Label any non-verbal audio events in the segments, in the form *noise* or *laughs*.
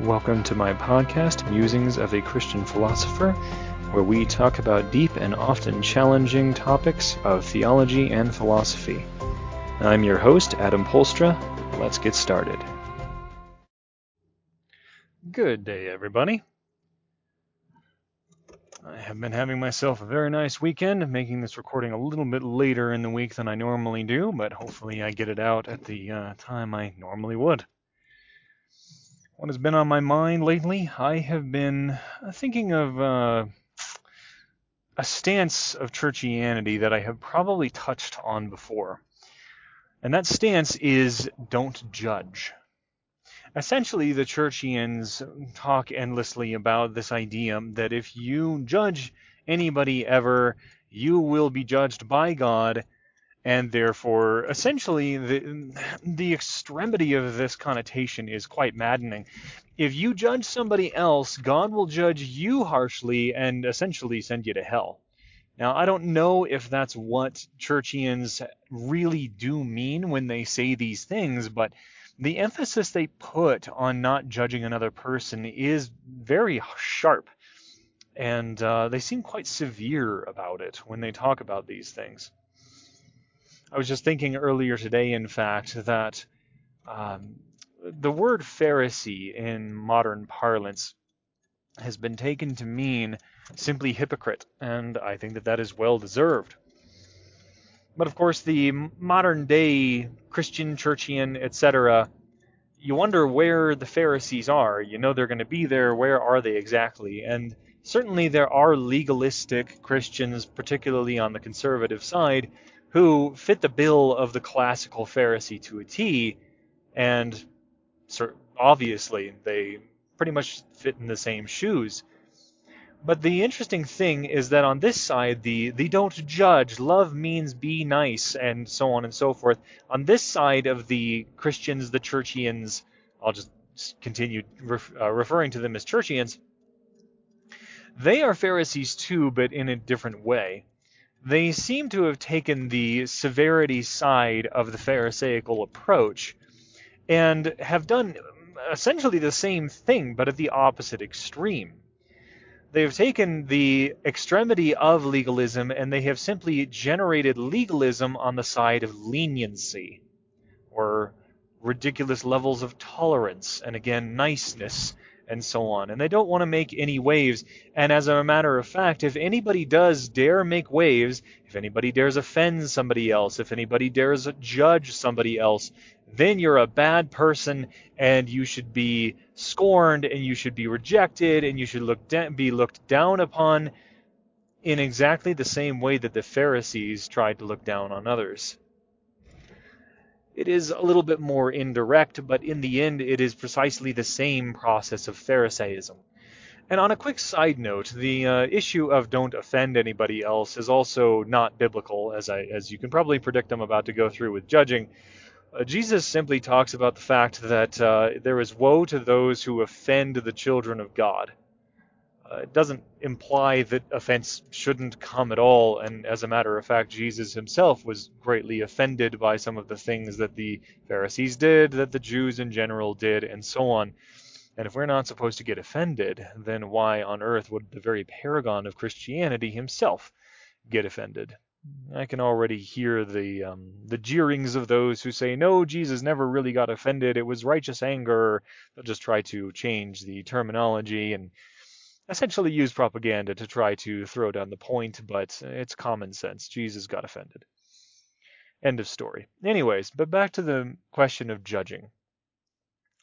Welcome to my podcast, Musings of a Christian Philosopher, where we talk about deep and often challenging topics of theology and philosophy. I'm your host, Adam Polstra. Let's get started. Good day, everybody. I have been having myself a very nice weekend, making this recording a little bit later in the week than I normally do, but hopefully I get it out at the uh, time I normally would. What has been on my mind lately? I have been thinking of uh, a stance of churchianity that I have probably touched on before. And that stance is don't judge. Essentially, the churchians talk endlessly about this idea that if you judge anybody ever, you will be judged by God and therefore essentially the the extremity of this connotation is quite maddening. If you judge somebody else god will judge you harshly and essentially send you to hell. Now i don't know if that's what churchians really do mean when they say these things but the emphasis they put on not judging another person is very sharp. And uh, they seem quite severe about it when they talk about these things I was just thinking earlier today, in fact, that um, the word Pharisee in modern parlance has been taken to mean simply hypocrite, and I think that that is well deserved. But of course, the modern day Christian, churchian, etc., you wonder where the Pharisees are. You know they're going to be there. Where are they exactly? And certainly there are legalistic Christians, particularly on the conservative side, who fit the bill of the classical Pharisee to a T, and obviously they pretty much fit in the same shoes. But the interesting thing is that on this side, the, the don't judge, love means be nice, and so on and so forth. On this side of the Christians, the Churchians, I'll just continue ref, uh, referring to them as Churchians, they are Pharisees too, but in a different way they seem to have taken the severity side of the Pharisaical approach and have done essentially the same thing, but at the opposite extreme. They have taken the extremity of legalism and they have simply generated legalism on the side of leniency or ridiculous levels of tolerance and again niceness and so on. And they don't want to make any waves. And as a matter of fact, if anybody does dare make waves, if anybody dares offend somebody else, if anybody dares judge somebody else, then you're a bad person and you should be scorned and you should be rejected and you should look da- be looked down upon in exactly the same way that the Pharisees tried to look down on others. It is a little bit more indirect, but in the end, it is precisely the same process of Pharisaism. And on a quick side note, the uh, issue of don't offend anybody else is also not biblical, as I, as you can probably predict I'm about to go through with judging. Uh, Jesus simply talks about the fact that uh, there is woe to those who offend the children of God. Uh, it doesn't imply that offense shouldn't come at all, and as a matter of fact, Jesus himself was greatly offended by some of the things that the Pharisees did, that the Jews in general did, and so on. And if we're not supposed to get offended, then why on earth would the very paragon of Christianity himself get offended? I can already hear the um, the jeerings of those who say, "No, Jesus never really got offended. It was righteous anger." They'll just try to change the terminology and essentially use propaganda to try to throw down the point, but it's common sense. Jesus got offended. End of story. Anyways, but back to the question of judging.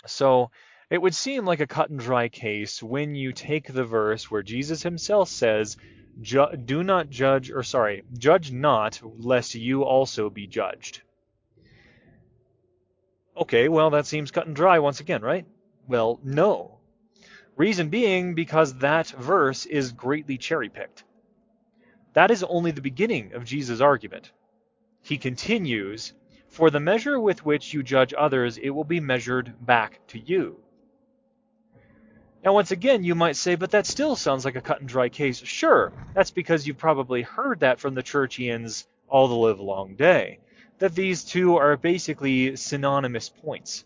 So it would seem like a cut and dry case when you take the verse where Jesus himself says, Do not judge, or sorry, judge not, lest you also be judged. Okay, well, that seems cut and dry once again, right? Well, no, Reason being because that verse is greatly cherry picked. That is only the beginning of Jesus' argument. He continues, For the measure with which you judge others, it will be measured back to you. Now, once again, you might say, but that still sounds like a cut and dry case. Sure, that's because you've probably heard that from the churchians all the live long day, that these two are basically synonymous points.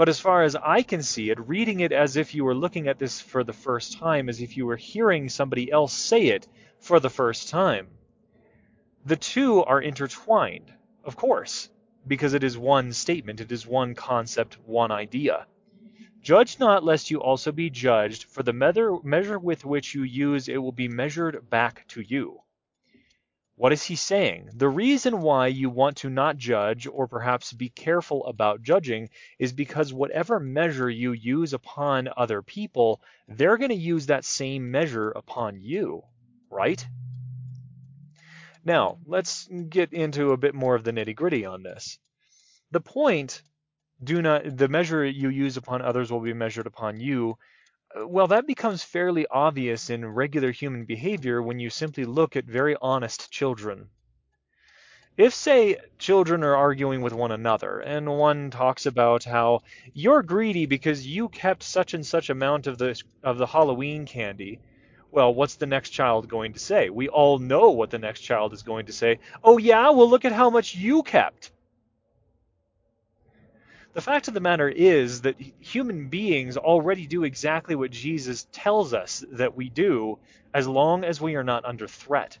But as far as I can see it, reading it as if you were looking at this for the first time, as if you were hearing somebody else say it for the first time, the two are intertwined, of course, because it is one statement, it is one concept, one idea. Judge not, lest you also be judged, for the measure with which you use it will be measured back to you. What is he saying? The reason why you want to not judge, or perhaps be careful about judging, is because whatever measure you use upon other people, they're going to use that same measure upon you, right? Now, let's get into a bit more of the nitty gritty on this. The point do not the measure you use upon others will be measured upon you. Well, that becomes fairly obvious in regular human behavior when you simply look at very honest children. If, say, children are arguing with one another, and one talks about how you're greedy because you kept such and such amount of the of the Halloween candy, well, what's the next child going to say? We all know what the next child is going to say. Oh yeah, well look at how much you kept. The fact of the matter is that human beings already do exactly what Jesus tells us that we do as long as we are not under threat.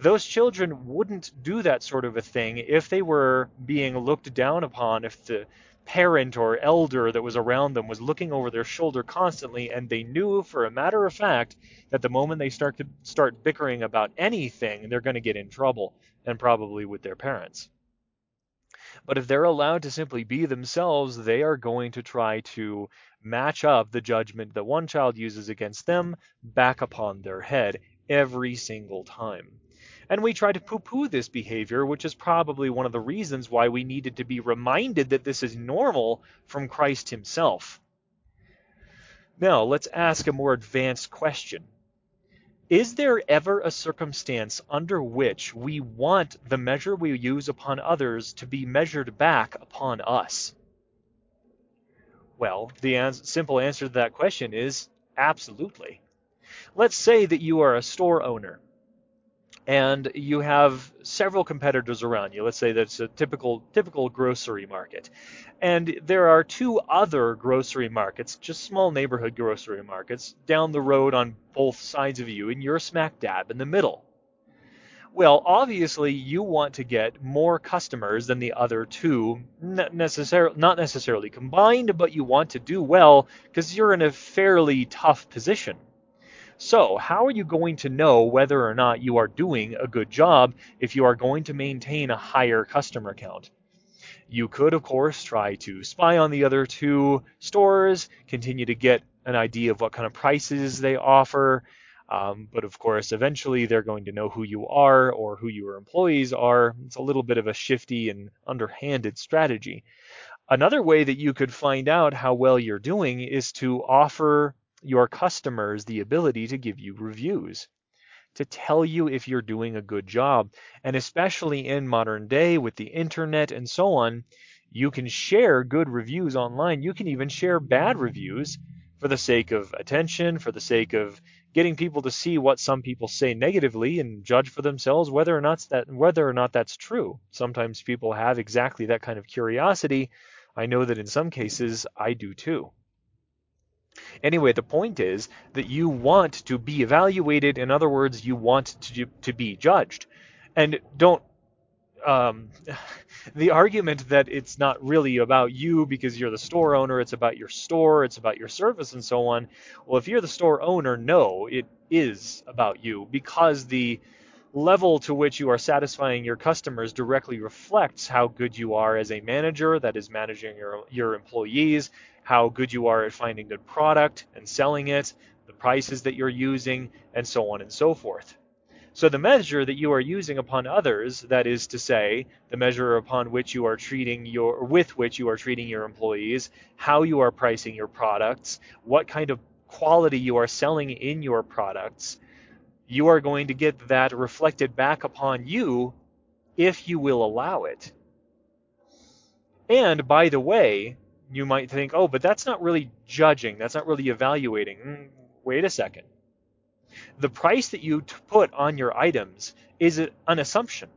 Those children wouldn't do that sort of a thing if they were being looked down upon, if the parent or elder that was around them was looking over their shoulder constantly and they knew for a matter of fact that the moment they start to start bickering about anything, they're going to get in trouble and probably with their parents. But if they're allowed to simply be themselves, they are going to try to match up the judgment that one child uses against them back upon their head every single time. And we try to poo poo this behavior, which is probably one of the reasons why we needed to be reminded that this is normal from Christ himself. Now, let's ask a more advanced question. Is there ever a circumstance under which we want the measure we use upon others to be measured back upon us? Well, the ans- simple answer to that question is absolutely. Let's say that you are a store owner and you have several competitors around you. Let's say that's a typical typical grocery market. And there are two other grocery markets, just small neighborhood grocery markets, down the road on both sides of you, and you're smack dab in the middle. Well, obviously, you want to get more customers than the other two, not, necessar- not necessarily combined, but you want to do well because you're in a fairly tough position. So, how are you going to know whether or not you are doing a good job if you are going to maintain a higher customer count? You could, of course, try to spy on the other two stores, continue to get an idea of what kind of prices they offer. Um, but of course, eventually they're going to know who you are or who your employees are. It's a little bit of a shifty and underhanded strategy. Another way that you could find out how well you're doing is to offer your customers the ability to give you reviews, to tell you if you're doing a good job. And especially in modern day with the internet and so on, you can share good reviews online. You can even share bad reviews for the sake of attention, for the sake of getting people to see what some people say negatively and judge for themselves whether or not that whether or not that's true. Sometimes people have exactly that kind of curiosity. I know that in some cases I do too. Anyway, the point is that you want to be evaluated. In other words, you want to, to be judged. And don't um, *laughs* the argument that it's not really about you because you're the store owner, it's about your store, it's about your service, and so on. Well, if you're the store owner, no, it is about you because the level to which you are satisfying your customers directly reflects how good you are as a manager that is managing your, your employees, how good you are at finding good product and selling it, the prices that you're using, and so on and so forth. So the measure that you are using upon others, that is to say, the measure upon which you are treating your with which you are treating your employees, how you are pricing your products, what kind of quality you are selling in your products, you are going to get that reflected back upon you if you will allow it. And by the way, you might think, oh, but that's not really judging. That's not really evaluating. Mm, wait a second. The price that you put on your items is an assumption.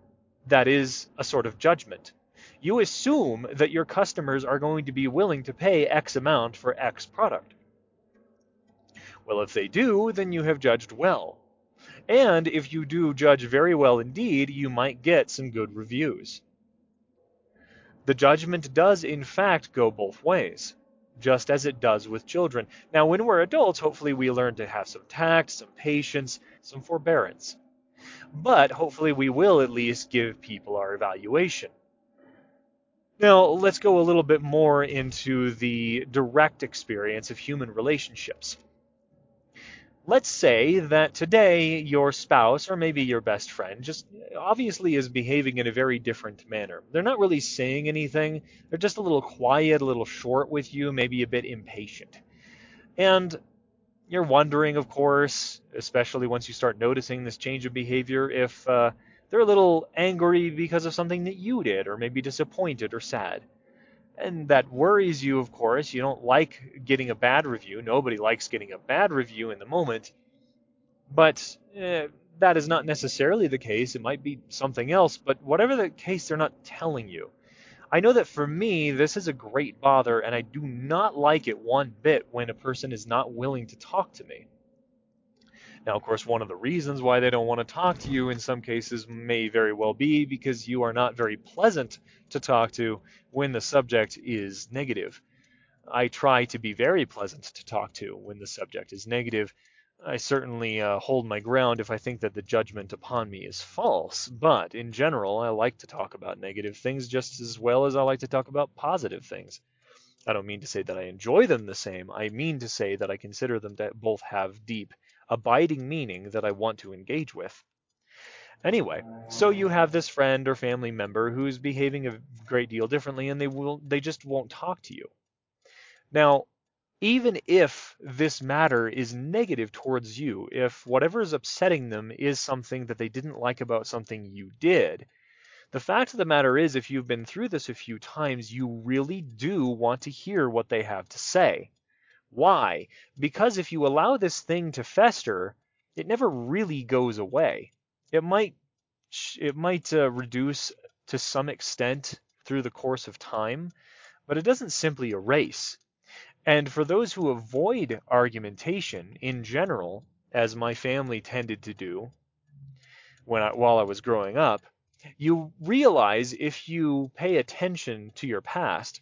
That is a sort of judgment. You assume that your customers are going to be willing to pay X amount for X product. Well, if they do, then you have judged well. And if you do judge very well indeed, you might get some good reviews. The judgment does, in fact, go both ways, just as it does with children. Now, when we're adults, hopefully we learn to have some tact, some patience, some forbearance. But hopefully we will at least give people our evaluation. Now, let's go a little bit more into the direct experience of human relationships. Let's say that today your spouse or maybe your best friend just obviously is behaving in a very different manner. They're not really saying anything. They're just a little quiet, a little short with you, maybe a bit impatient. And you're wondering, of course, especially once you start noticing this change of behavior, if uh, they're a little angry because of something that you did, or maybe disappointed or sad and that worries you, of course. You don't like getting a bad review. Nobody likes getting a bad review in the moment. But eh, that is not necessarily the case. It might be something else. But whatever the case, they're not telling you. I know that for me, this is a great bother, and I do not like it one bit when a person is not willing to talk to me. Now, of course, one of the reasons why they don't want to talk to you in some cases may very well be because you are not very pleasant to talk to when the subject is negative. I try to be very pleasant to talk to when the subject is negative. I certainly uh, hold my ground if I think that the judgment upon me is false, but in general, I like to talk about negative things just as well as I like to talk about positive things. I don't mean to say that I enjoy them the same. I mean to say that I consider them to both have deep abiding meaning that I want to engage with. Anyway, so you have ah. this friend or family member who's behaving a great deal differently and they will they just won't talk to you. Now, even if this matter is negative towards you, if whatever is upsetting them is something that they didn't like about something you did, the fact of the matter is if you've been through this a few times, you really do want to hear what they have to say. Why? Because if you allow this thing to fester, it never really goes away. It might it might uh, reduce to some extent through the course of time, but it doesn't simply erase. And for those who avoid argumentation in general, as my family tended to do when I, while I was growing up, you realize if you pay attention to your past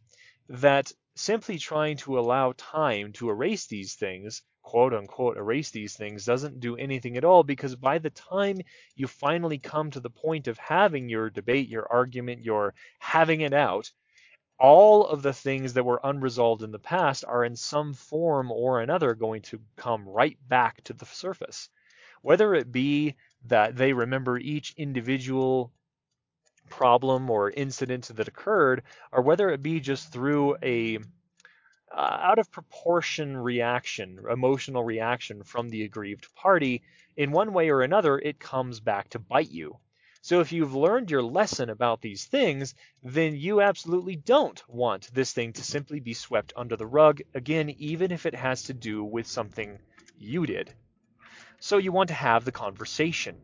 that simply trying to allow time to erase these things, quote unquote, erase these things, doesn't do anything at all because by the time you finally come to the point of having your debate, your argument, your having it out, all of the things that were unresolved in the past are in some form or another going to come right back to the surface. Whether it be that they remember each individual problem or incident that occurred, or whether it be just through a uh, out of proportion reaction, emotional reaction from the aggrieved party, in one way or another, it comes back to bite you. So if you've learned your lesson about these things, then you absolutely don't want this thing to simply be swept under the rug, again, even if it has to do with something you did. So you want to have the conversation,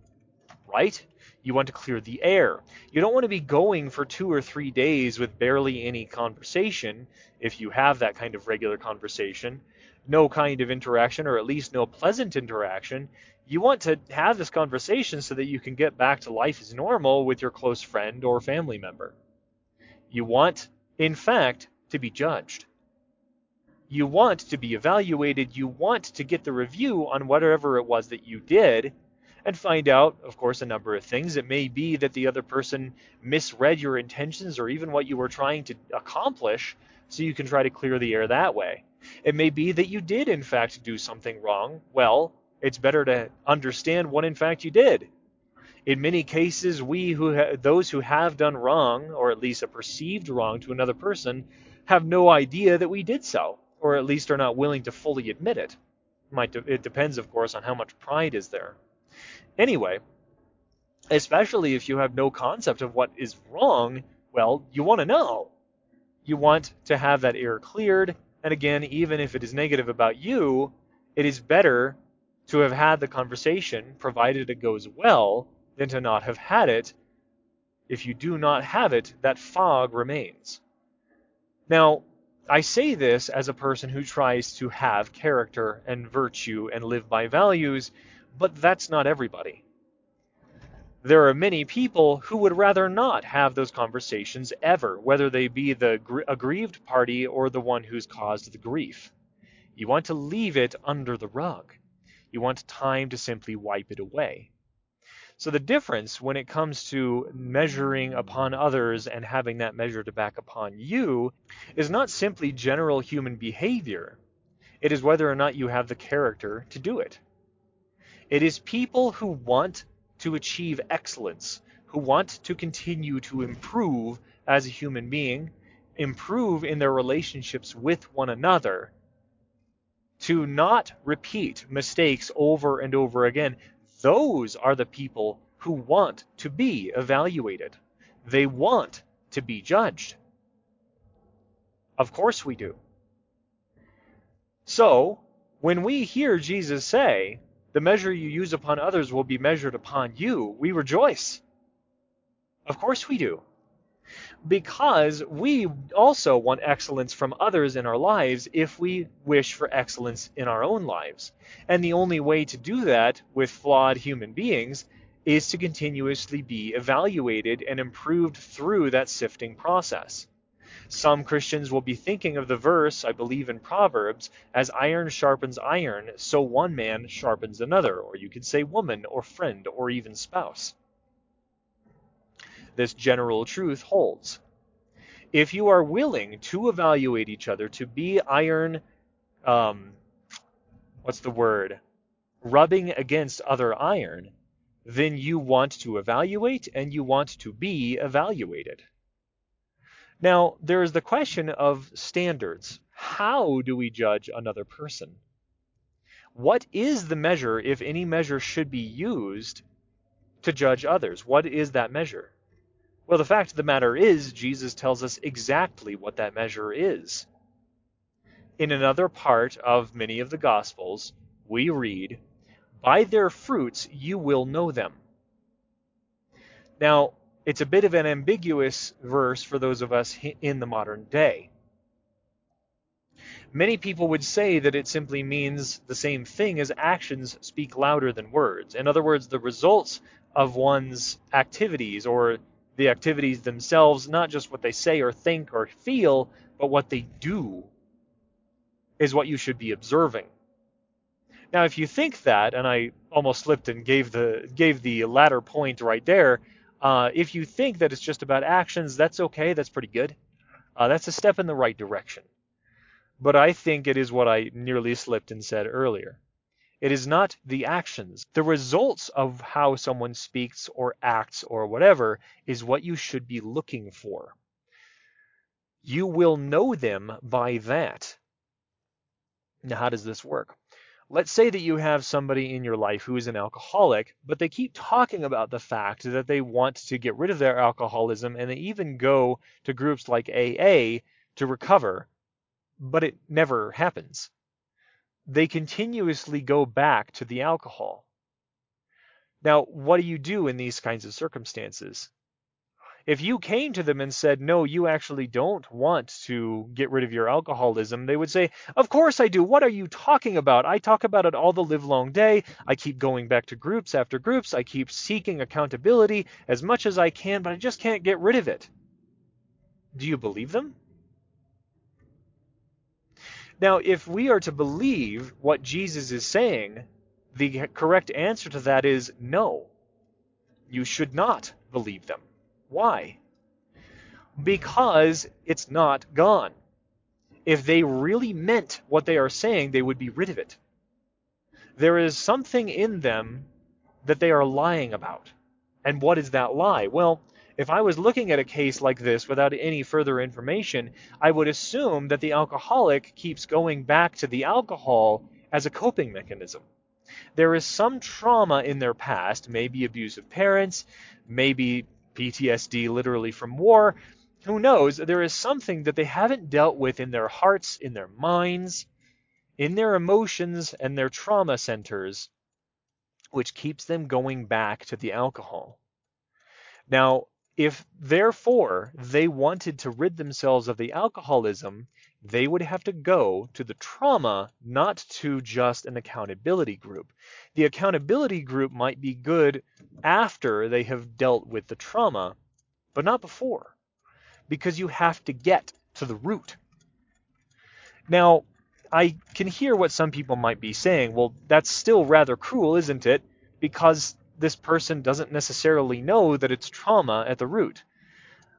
right? You want to clear the air. You don't want to be going for two or three days with barely any conversation, if you have that kind of regular conversation, no kind of interaction, or at least no pleasant interaction. You want to have this conversation so that you can get back to life as normal with your close friend or family member. You want, in fact, to be judged. You want to be evaluated. You want to get the review on whatever it was that you did and find out, of course, a number of things. It may be that the other person misread your intentions or even what you were trying to accomplish, so you can try to clear the air that way. It may be that you did, in fact, do something wrong. Well, it's better to understand what, in fact, you did. In many cases, we who ha- those who have done wrong, or at least a perceived wrong to another person, have no idea that we did so, or at least are not willing to fully admit it. De- it depends, of course, on how much pride is there. Anyway, especially if you have no concept of what is wrong, well, you want to know. You want to have that air cleared. And again, even if it is negative about you, it is better to have had the conversation, provided it goes well, than to not have had it if you do not have it, that fog remains. Now, I say this as a person who tries to have character and virtue and live by values, but that's not everybody. There are many people who would rather not have those conversations ever, whether they be the aggrieved party or the one who's caused the grief. You want to leave it under the rug. You want time to simply wipe it away. So the difference when it comes to measuring upon others and having that measured back upon you is not simply general human behavior. It is whether or not you have the character to do it. It is people who want to achieve excellence, who want to continue to improve as a human being, improve in their relationships with one another, to not repeat mistakes over and over again, those are the people who want to be evaluated. They want to be judged. Of course we do. So, when we hear Jesus say, the measure you use upon others will be measured upon you, we rejoice. Of course we do because we also want excellence from others in our lives if we wish for excellence in our own lives. And the only way to do that with flawed human beings is to continuously be evaluated and improved through that sifting process. Some Christians will be thinking of the verse, I believe in Proverbs, as iron sharpens iron, so one man sharpens another, or you could say woman, or friend, or even spouse this general truth holds. If you are willing to evaluate each other, to be iron, um, what's the word, rubbing against other iron, then you want to evaluate and you want to be evaluated. Now, there is the question of standards. How do we judge another person? What is the measure, if any measure should be used, to judge others? What is that measure? Well, the fact of the matter is, Jesus tells us exactly what that measure is. In another part of many of the Gospels, we read, By their fruits you will know them. Now, it's a bit of an ambiguous verse for those of us in the modern day. Many people would say that it simply means the same thing as actions speak louder than words. In other words, the results of one's activities or the activities themselves, not just what they say or think or feel, but what they do is what you should be observing. Now, if you think that, and I almost slipped and gave the gave the latter point right there, uh, if you think that it's just about actions, that's okay. That's pretty good. Uh, that's a step in the right direction. But I think it is what I nearly slipped and said earlier. It is not the actions. The results of how someone speaks or acts or whatever is what you should be looking for. You will know them by that. Now, how does this work? Let's say that you have somebody in your life who is an alcoholic, but they keep talking about the fact that they want to get rid of their alcoholism and they even go to groups like AA to recover, but it never happens they continuously go back to the alcohol. Now, what do you do in these kinds of circumstances? If you came to them and said, no, you actually don't want to get rid of your alcoholism, they would say, of course I do. What are you talking about? I talk about it all the live long day. I keep going back to groups after groups. I keep seeking accountability as much as I can, but I just can't get rid of it. Do you believe them? Now, if we are to believe what Jesus is saying, the correct answer to that is no. You should not believe them. Why? Because it's not gone. If they really meant what they are saying, they would be rid of it. There is something in them that they are lying about. And what is that lie? Well, if I was looking at a case like this without any further information, I would assume that the alcoholic keeps going back to the alcohol as a coping mechanism. There is some trauma in their past, maybe abusive parents, maybe PTSD literally from war. Who knows? There is something that they haven't dealt with in their hearts, in their minds, in their emotions, and their trauma centers, which keeps them going back to the alcohol. Now, If therefore they wanted to rid themselves of the alcoholism, they would have to go to the trauma, not to just an accountability group. The accountability group might be good after they have dealt with the trauma, but not before, because you have to get to the root. Now, I can hear what some people might be saying. Well, that's still rather cruel, isn't it? Because this person doesn't necessarily know that it's trauma at the root.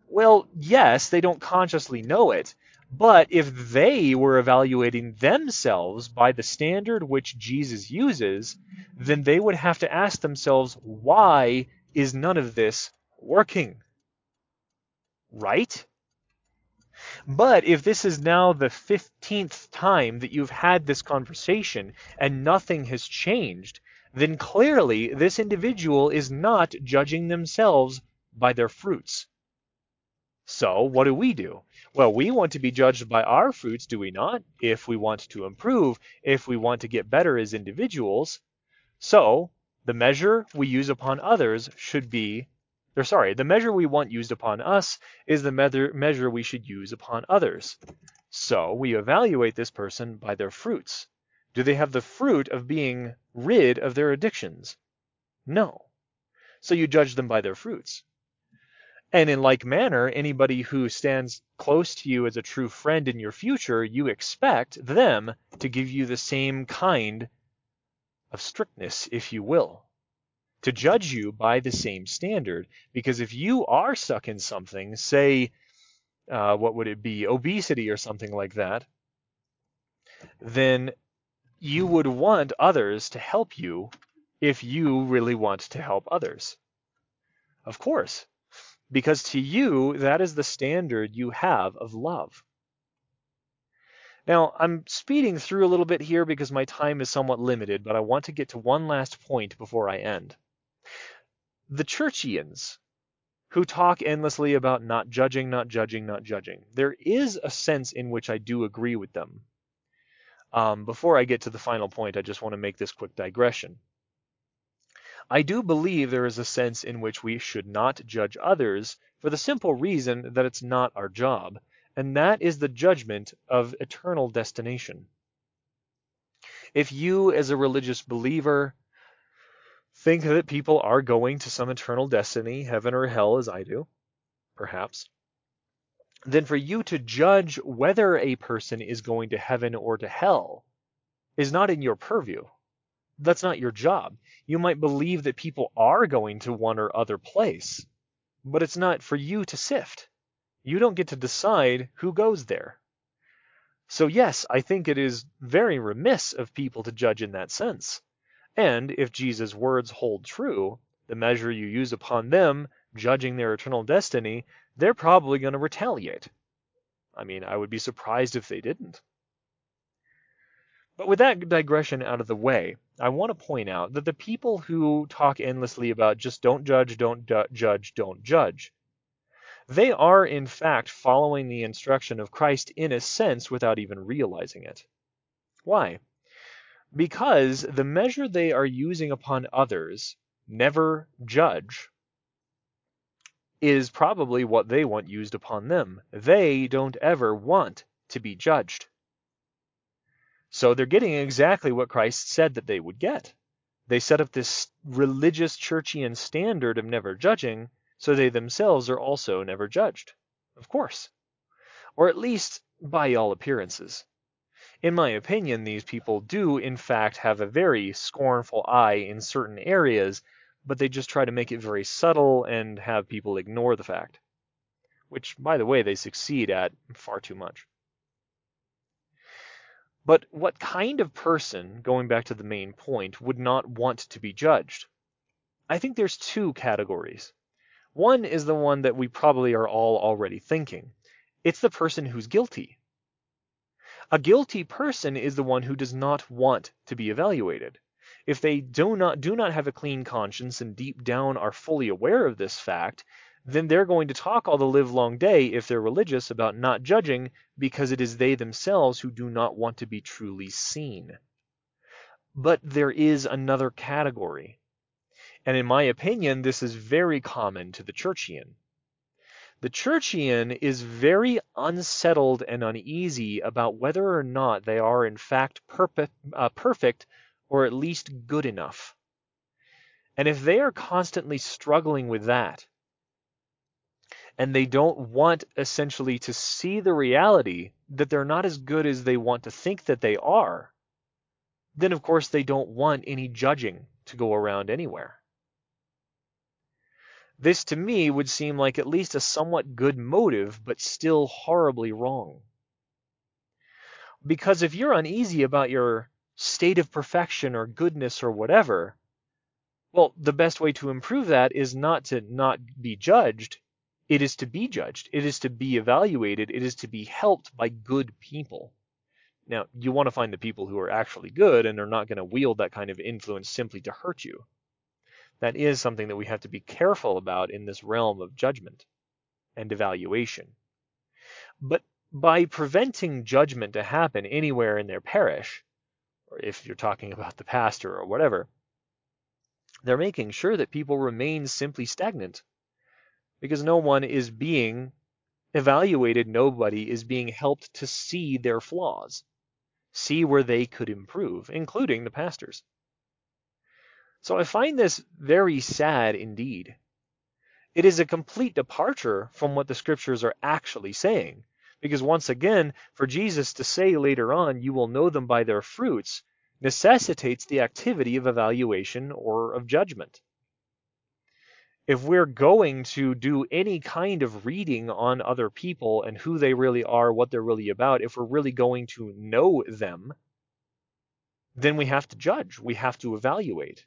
Well, yes, they don't consciously know it, but if they were evaluating themselves by the standard which Jesus uses, then they would have to ask themselves, why is none of this working? Right? But if this is now the 15th time that you've had this conversation and nothing has changed, then clearly this individual is not judging themselves by their fruits. So, what do we do? Well, we want to be judged by our fruits, do we not? If we want to improve, if we want to get better as individuals. So, the measure we use upon others should be, or sorry, the measure we want used upon us is the measure we should use upon others. So, we evaluate this person by their fruits. Do they have the fruit of being rid of their addictions? No. So you judge them by their fruits. And in like manner, anybody who stands close to you as a true friend in your future, you expect them to give you the same kind of strictness, if you will, to judge you by the same standard. Because if you are stuck in something, say, uh, what would it be, obesity or something like that, then you would want others to help you if you really want to help others. Of course, because to you, that is the standard you have of love. Now, I'm speeding through a little bit here because my time is somewhat limited, but I want to get to one last point before I end. The Churchians, who talk endlessly about not judging, not judging, not judging, there is a sense in which I do agree with them. Um, before I get to the final point, I just want to make this quick digression. I do believe there is a sense in which we should not judge others for the simple reason that it's not our job, and that is the judgment of eternal destination. If you, as a religious believer, think that people are going to some eternal destiny, heaven or hell, as I do, perhaps, then for you to judge whether a person is going to heaven or to hell is not in your purview. That's not your job. You might believe that people are going to one or other place, but it's not for you to sift. You don't get to decide who goes there. So, yes, I think it is very remiss of people to judge in that sense. And if Jesus' words hold true, the measure you use upon them, judging their eternal destiny, they're probably going to retaliate. I mean, I would be surprised if they didn't. But with that digression out of the way, I want to point out that the people who talk endlessly about just don't judge, don't judge, don't judge, they are in fact following the instruction of Christ in a sense without even realizing it. Why? Because the measure they are using upon others, never judge, is probably what they want used upon them. They don't ever want to be judged. So they're getting exactly what Christ said that they would get. They set up this religious churchian standard of never judging, so they themselves are also never judged. Of course. Or at least by all appearances. In my opinion, these people do in fact have a very scornful eye in certain areas but they just try to make it very subtle and have people ignore the fact. Which, by the way, they succeed at far too much. But what kind of person, going back to the main point, would not want to be judged? I think there's two categories. One is the one that we probably are all already thinking. It's the person who's guilty. A guilty person is the one who does not want to be evaluated. If they do not do not have a clean conscience and deep down are fully aware of this fact, then they're going to talk all the live long day if they're religious about not judging because it is they themselves who do not want to be truly seen. But there is another category. And in my opinion, this is very common to the churchian. The churchian is very unsettled and uneasy about whether or not they are in fact perfect, uh, perfect or at least good enough. And if they are constantly struggling with that, and they don't want essentially to see the reality that they're not as good as they want to think that they are, then of course they don't want any judging to go around anywhere. This to me would seem like at least a somewhat good motive, but still horribly wrong. Because if you're uneasy about your state of perfection or goodness or whatever, well, the best way to improve that is not to not be judged. It is to be judged. It is to be evaluated. It is to be helped by good people. Now, you want to find the people who are actually good and are not going to wield that kind of influence simply to hurt you. That is something that we have to be careful about in this realm of judgment and evaluation. But by preventing judgment to happen anywhere in their parish, or if you're talking about the pastor or whatever, they're making sure that people remain simply stagnant because no one is being evaluated, nobody is being helped to see their flaws, see where they could improve, including the pastors. So I find this very sad indeed. It is a complete departure from what the scriptures are actually saying. Because once again, for Jesus to say later on, you will know them by their fruits, necessitates the activity of evaluation or of judgment. If we're going to do any kind of reading on other people and who they really are, what they're really about, if we're really going to know them, then we have to judge, we have to evaluate.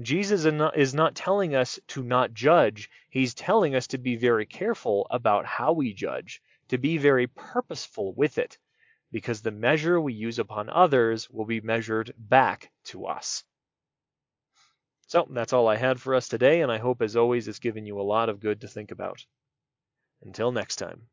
Jesus is not telling us to not judge. He's telling us to be very careful about how we judge, to be very purposeful with it, because the measure we use upon others will be measured back to us. So that's all I had for us today, and I hope, as always, it's given you a lot of good to think about. Until next time.